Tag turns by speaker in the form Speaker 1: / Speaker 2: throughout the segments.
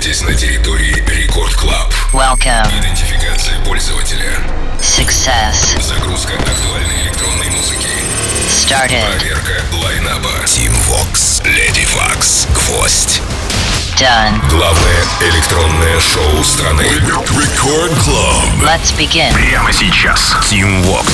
Speaker 1: находитесь на территории Record Club.
Speaker 2: Welcome.
Speaker 1: Идентификация пользователя.
Speaker 2: Success.
Speaker 1: Загрузка актуальной электронной музыки.
Speaker 2: Started.
Speaker 1: Проверка line-up а. Tim Vox, Lady Vox, Гвоздь.
Speaker 2: Done.
Speaker 1: Главное электронное шоу страны. Record Club.
Speaker 2: Let's begin.
Speaker 1: Прямо сейчас. Tim Vox.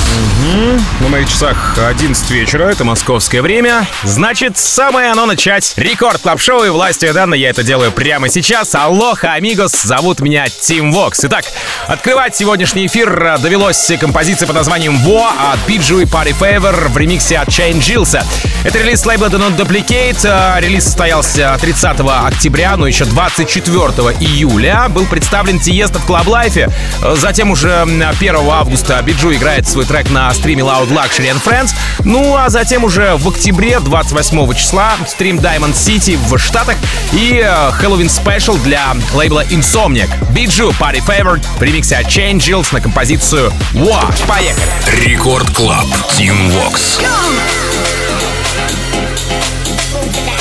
Speaker 3: На моих часах 11 вечера, это московское время. Значит, самое оно начать. Record Club Show и властью данной я это делаю прямо сейчас. Aloha, amigos, зовут меня Тим Вокс. Итак, открывать сегодняшний эфир довелось композиция под названием «Во» от Биджу и Party Favor в ремиксе от Chain Джилса. Это релиз лейбла Do Not Duplicate. Э, Релиз состоялся 30 октября, но еще 24 июля был представлен Тиеста в Club Life. Э, Затем уже м, 1 августа Биджу играет свой трек на стриме Loud Luxury and Friends. Ну а затем уже в октябре, 28 числа, стрим Diamond City в Штатах и э, Halloween Special для лейбла Insomniac. Bijou, Party Favor в ремиксе от Chain Jills на композицию «Wow». Поехали!
Speaker 1: Record Club. Tim Vox.
Speaker 4: Move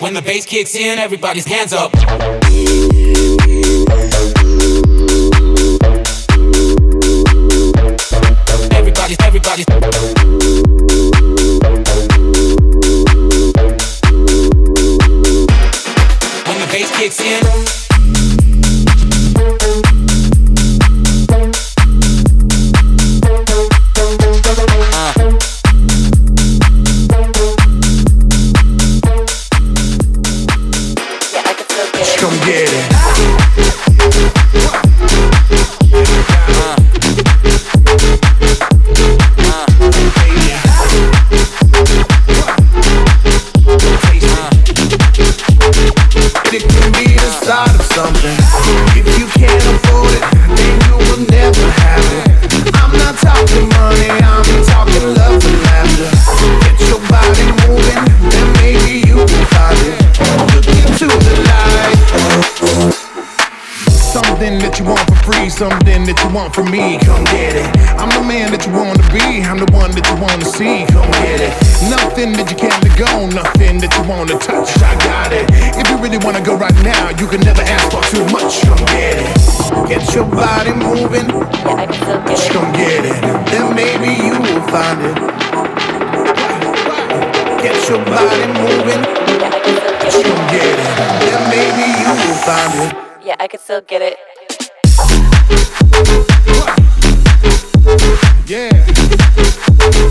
Speaker 5: When
Speaker 4: the bass kicks in, everybody's hands up. Everybody, everybody.
Speaker 6: Want from me. Come get it. I'm the man that you want to be. I'm the one that you want to see. Come get it. Nothing that you can't go, nothing that you want to touch. I got it. If you really want to go right now, you can never ask for too much. Come get it. Get your body moving. Come get it. Then maybe you will find it. Get your body moving. Come get it. Then maybe you will find it.
Speaker 7: Yeah, I could still get it.
Speaker 6: Yeah.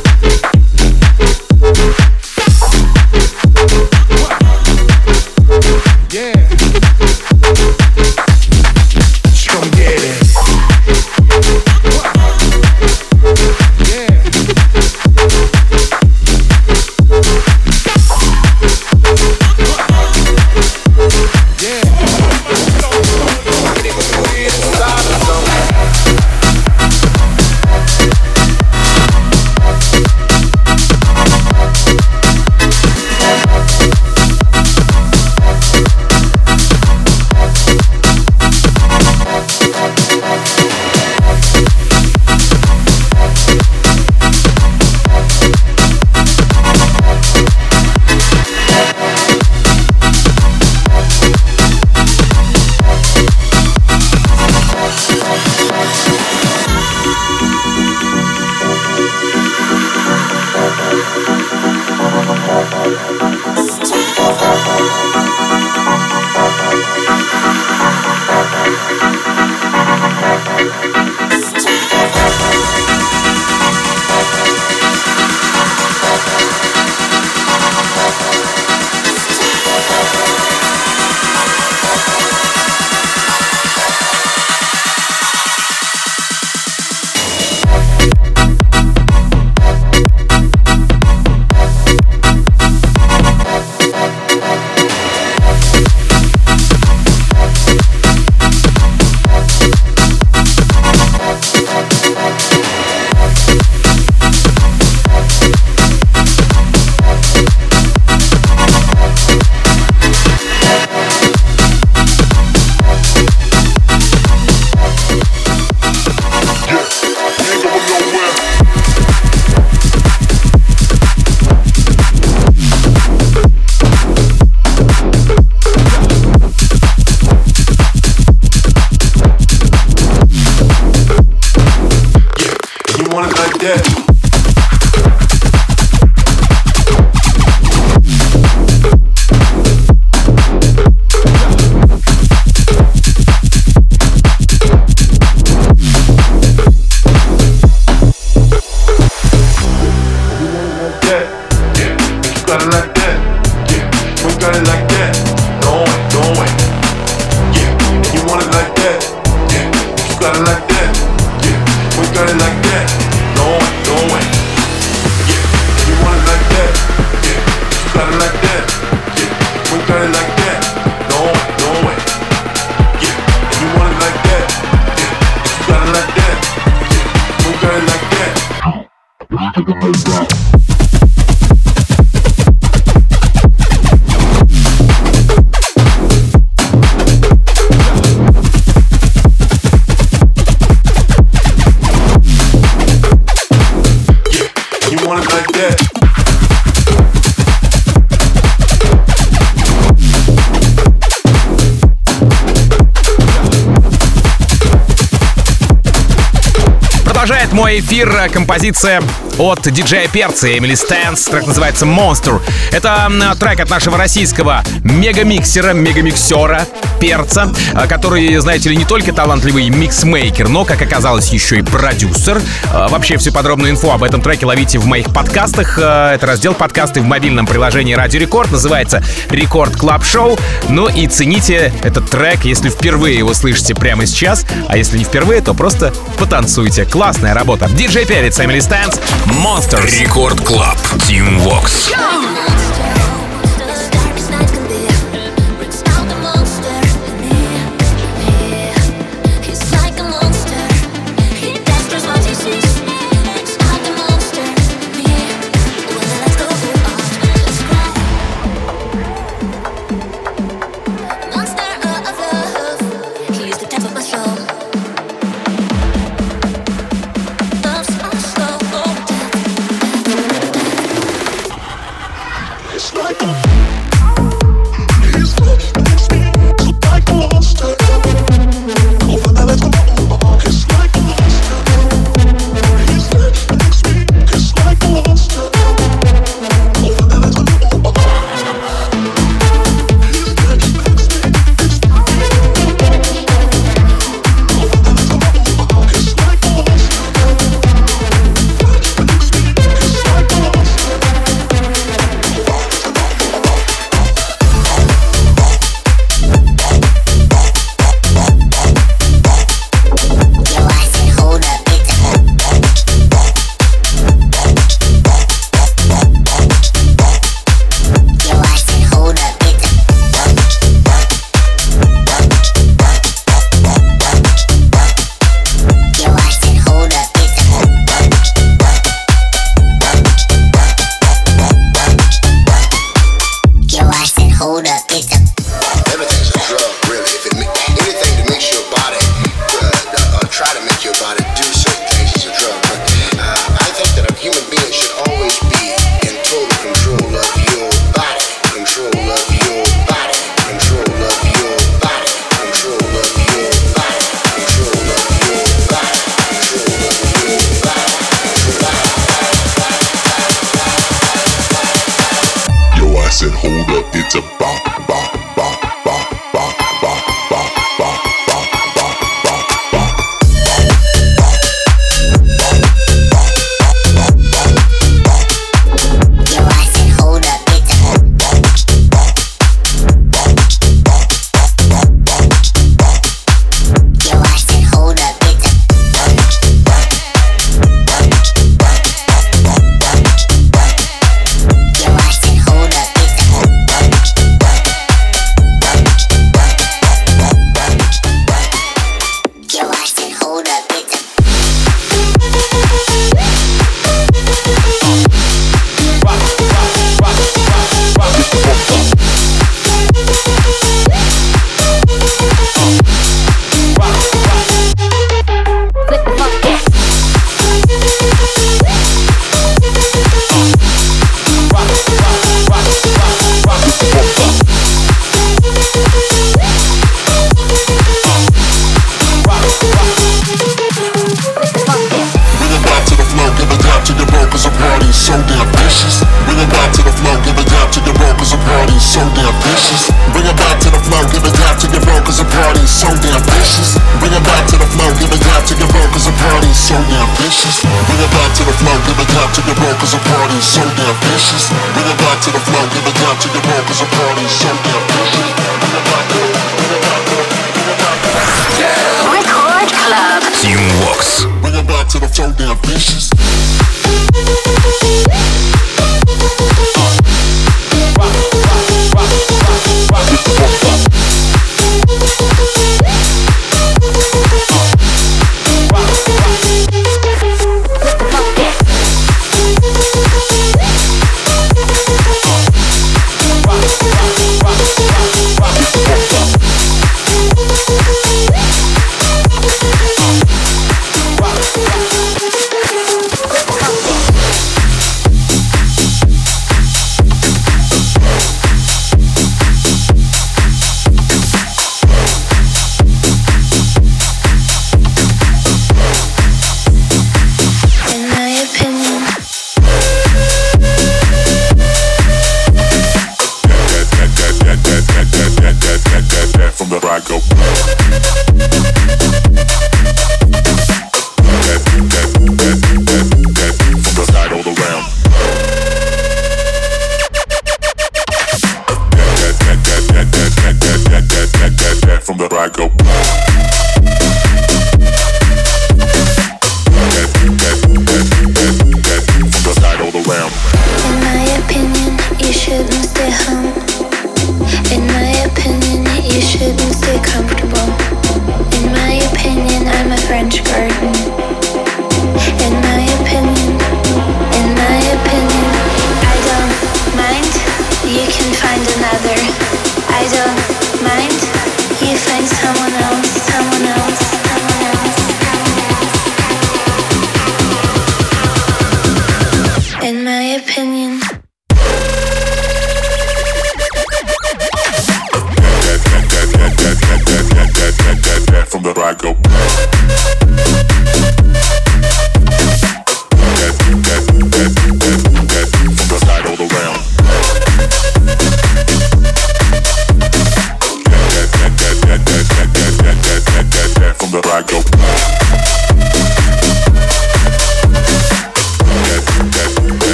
Speaker 3: Мой эфир композиция от диджея Перца Эмили Стэнс. Трек называется Monster. Это трек от нашего российского мегамиксера, мегамиксера Перца, а, который, знаете ли, не только талантливый миксмейкер, но, как оказалось, еще и продюсер. А, вообще, всю подробную инфу об этом треке ловите в моих подкастах. А, это раздел подкасты в мобильном приложении Радио Рекорд. Называется Record Club Show. Ну и цените этот трек, если впервые его слышите прямо сейчас. А если не впервые, то просто потанцуйте. Классная работа. Диджей Перец, Эмили Стэнс, Monsters.
Speaker 8: Record Club. Tim Vox.
Speaker 7: don't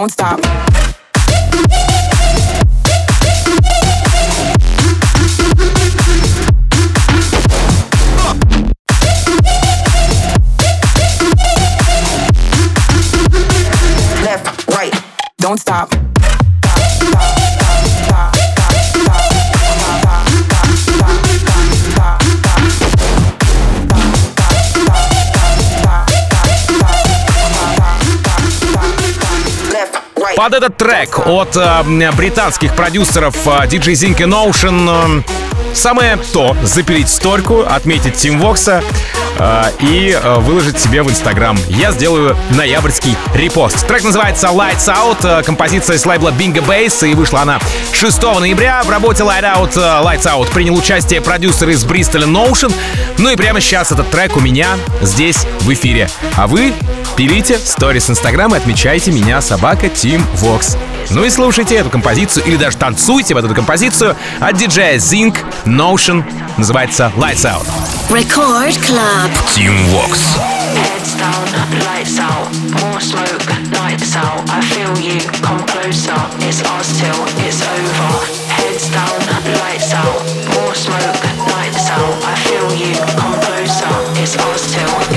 Speaker 7: don't stop.
Speaker 3: Под этот трек от э, британских продюсеров э, DJ Zink и Notion э, самое то запилить стойку, отметить Тим Вокса э, и э, выложить себе в Инстаграм. Я сделаю ноябрьский репост. Трек называется Lights Out, э, композиция с лейбла Bingo Bass, и вышла она 6 ноября. В работе Light Out, э, Lights Out принял участие продюсер из Бристоля Notion. Ну и прямо сейчас этот трек у меня здесь в эфире. А вы пилите сторис Инстаграм и отмечайте меня, собака Тим Вокс. Ну и слушайте эту композицию или даже танцуйте в эту композицию от диджея Zinc Notion. Называется Lights Out.
Speaker 9: Record Club.
Speaker 10: Team Vox.
Speaker 11: Heads down, lights out, more smoke, lights out. I feel you, come closer. It's us till it's over. Heads down, lights out, more smoke, lights out. I feel you, come closer. It's us till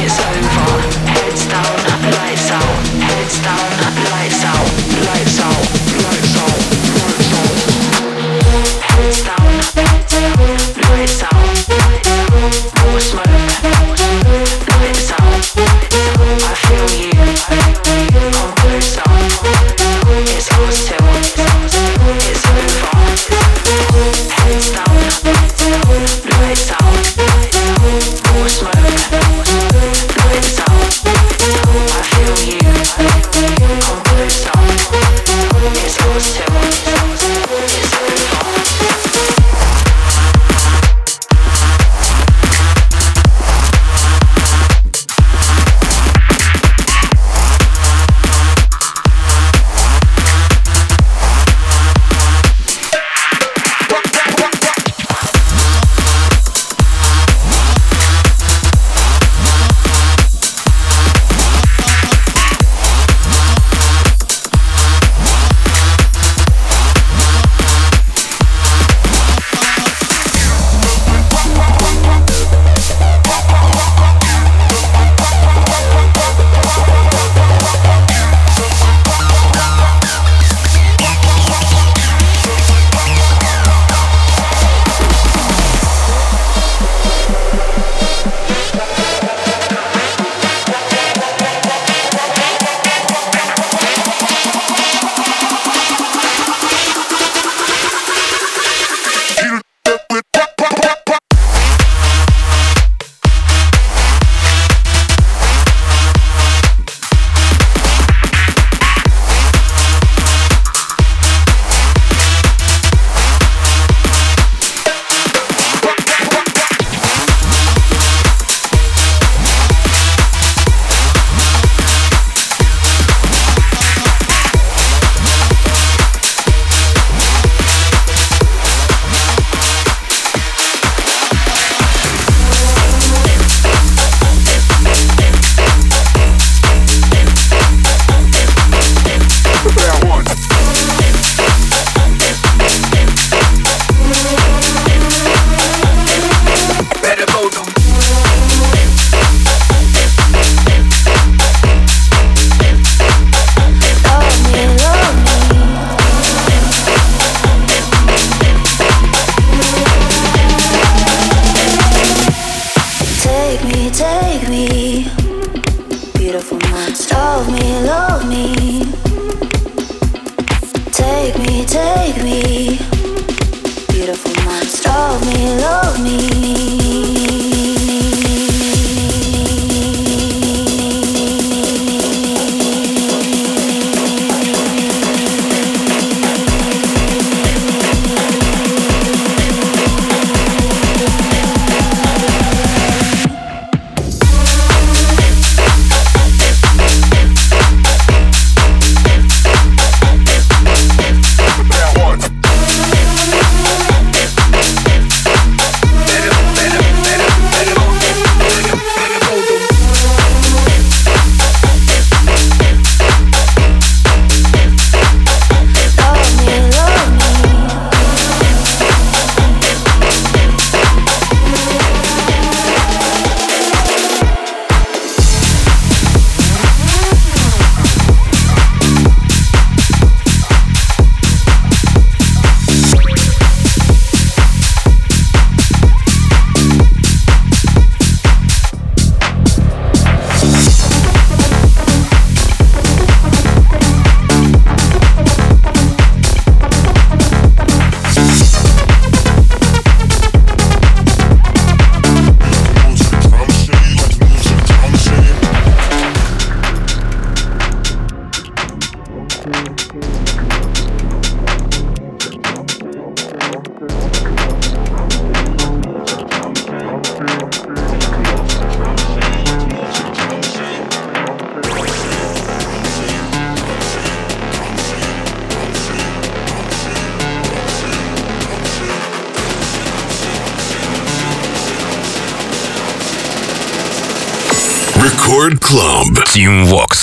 Speaker 1: Team Vox.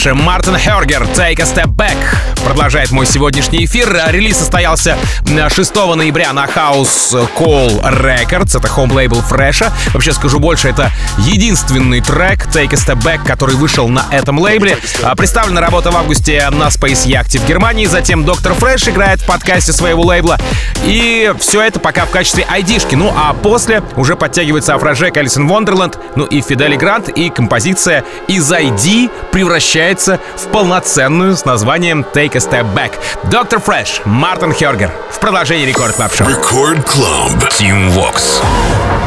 Speaker 3: Dr. Fresch, Martin Horger, Take a Step Back продолжает мой сегодняшний эфир. Релиз состоялся 6 ноября на House Call Records. Это home лейбл Fresch а. Вообще скажу больше, это единственный трек Take a Step Back, который вышел на этом лейбле. А, представлена работа в августе на Space Yacht в Германии. Затем Dr. Fresch играет в подкасте своего лейбла. И все это пока в качестве ID-шки. Ну а после уже подтягивается Afrojack, Alison Wonderland, ну и Fedde Le Grand, и композиция из ID превращается в полноценную с названием Take a Step Back. Dr. Fresch, Martin Horger в продолжении
Speaker 10: Record Club
Speaker 12: Show. Record
Speaker 9: Club.
Speaker 10: Tim Vox.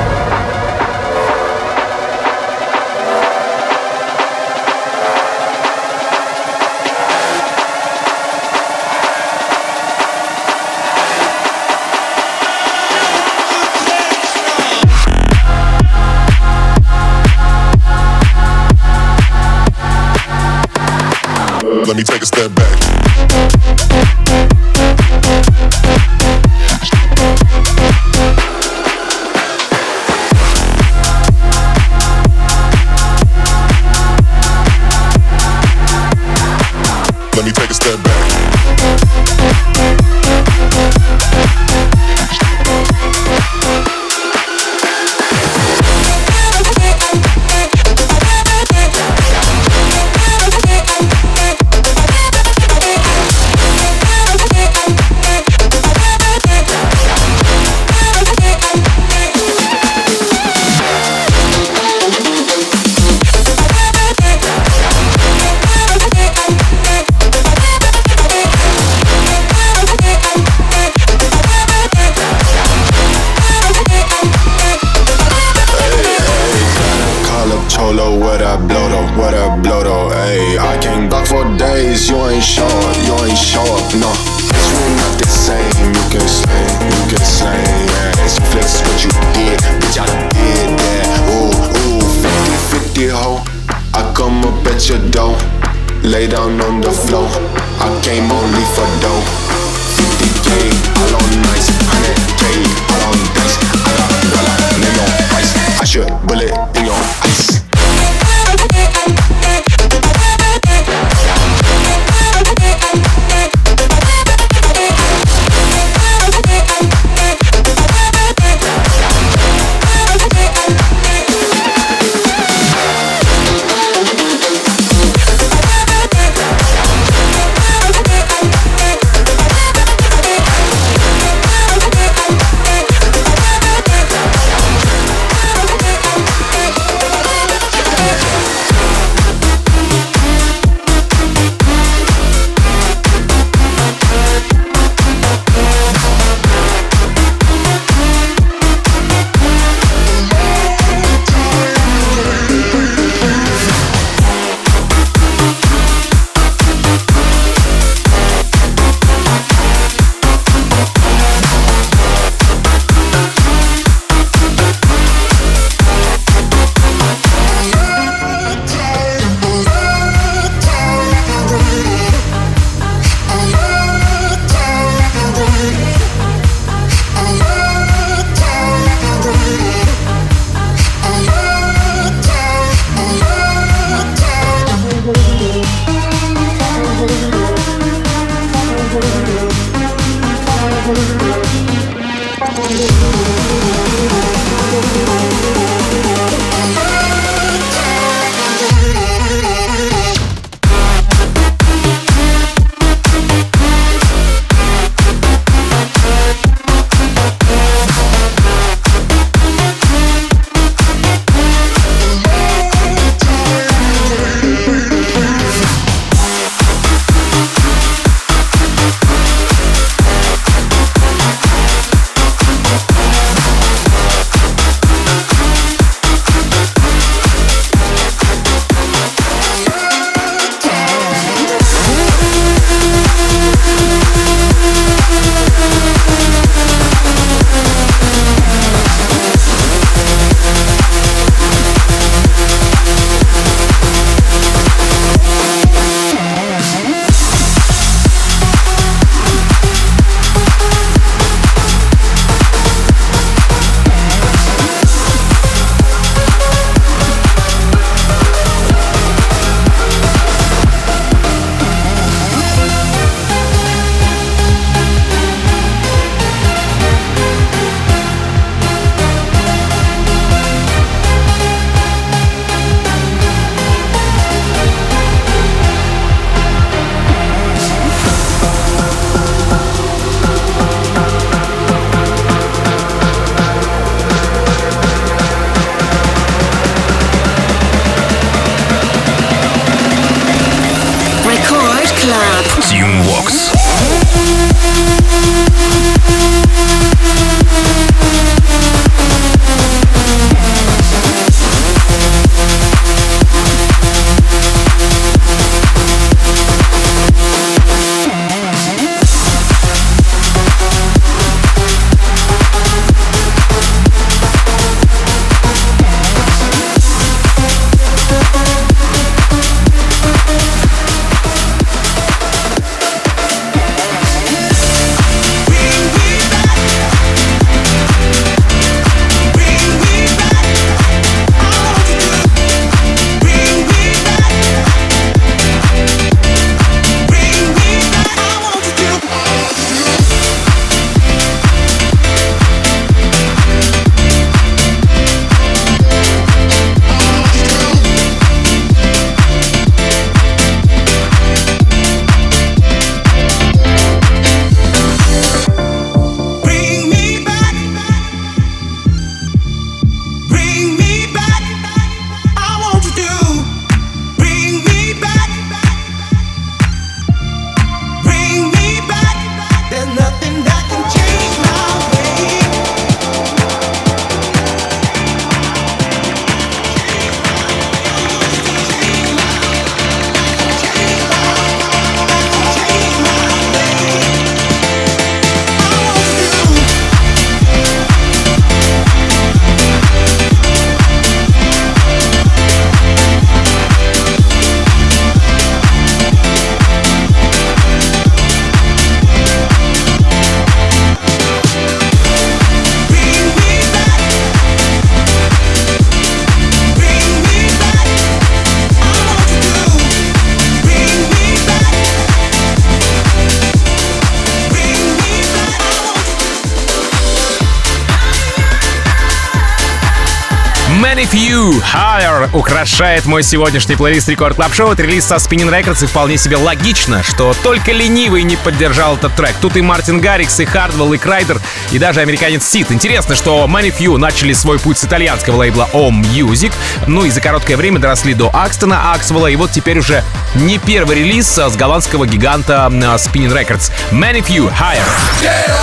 Speaker 3: Украшает мой сегодняшний плейлист Record Club Show. Это релиз со Spinnin' Records и вполне себе логично, что только ленивый не поддержал этот трек. Тут и Martin Garrix, и Hardwell, и Kryder, и даже американец Сид. Интересно, что ManyFew начали свой путь с итальянского лейбла O Music, ну и за короткое время доросли до Axtone а Axwell а, и вот теперь уже не первый релиз с голландского гиганта Spinnin' Records. ManyFew Higher.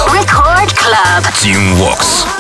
Speaker 9: Record Club.
Speaker 10: Tim Vox.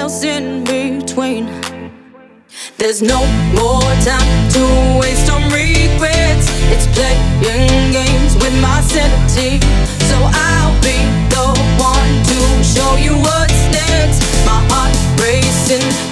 Speaker 13: else in between. There's no more time to waste on regrets. It's playing games with my sanity. So I'll be the one to show you what's next. My heart racing.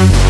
Speaker 3: Thank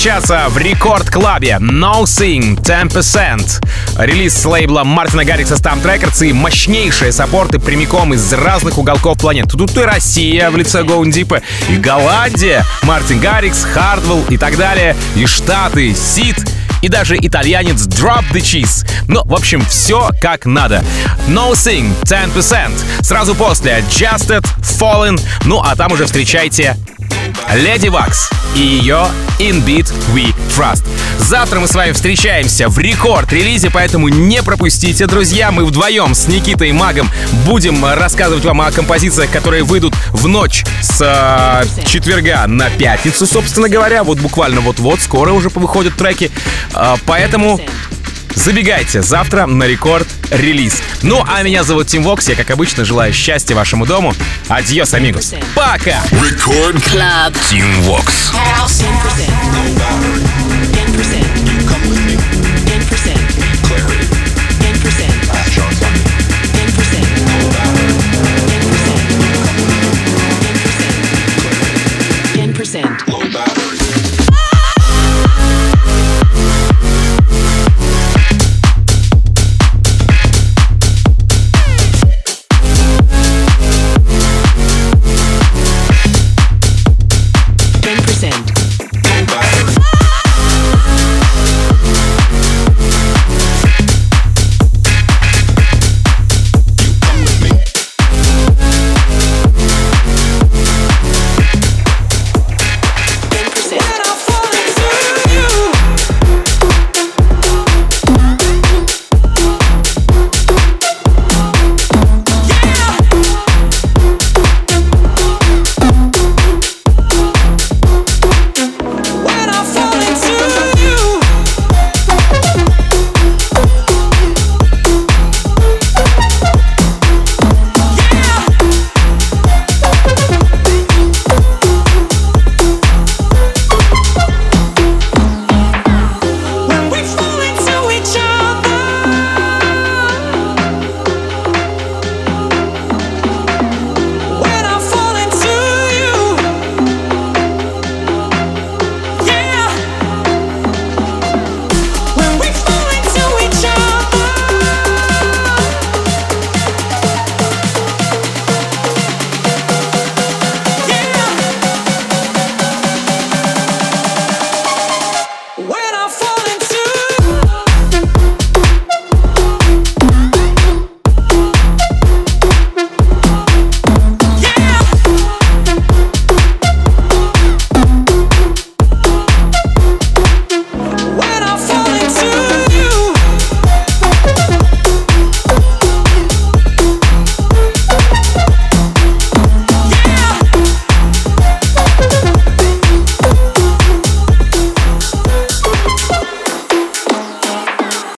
Speaker 3: часа в рекорд-клабе No Sing 10%. Релиз с лейбла Мартина Гаррикса Stamp Records и мощнейшие саппорты прямиком из разных уголков планеты. Тут и Россия в лице Гоундипа, и Голландия, Мартин Гаррикс, Хардвелл и так далее, и Штаты, Сид и даже итальянец Drop the Cheese. Ну, в общем, все как надо. No Sing 10%. Сразу после Justed, Fallen, ну а там уже встречайте Леди Вакс и ее In Beat We Trust. Завтра мы с вами встречаемся в рекорд-релизе, поэтому не пропустите, друзья. Мы вдвоем с Никитой Магом будем рассказывать вам о композициях, которые выйдут в ночь с э, четверга на пятницу, собственно говоря. Вот буквально вот-вот, скоро уже выходят треки. Э, поэтому Забегайте завтра на рекорд релиз. Ну, а меня зовут Тим Вокс. Я, как обычно, желаю счастья вашему дому. Адьос, амигос. Пока!
Speaker 10: Рекорд Клаб. Тим Вокс.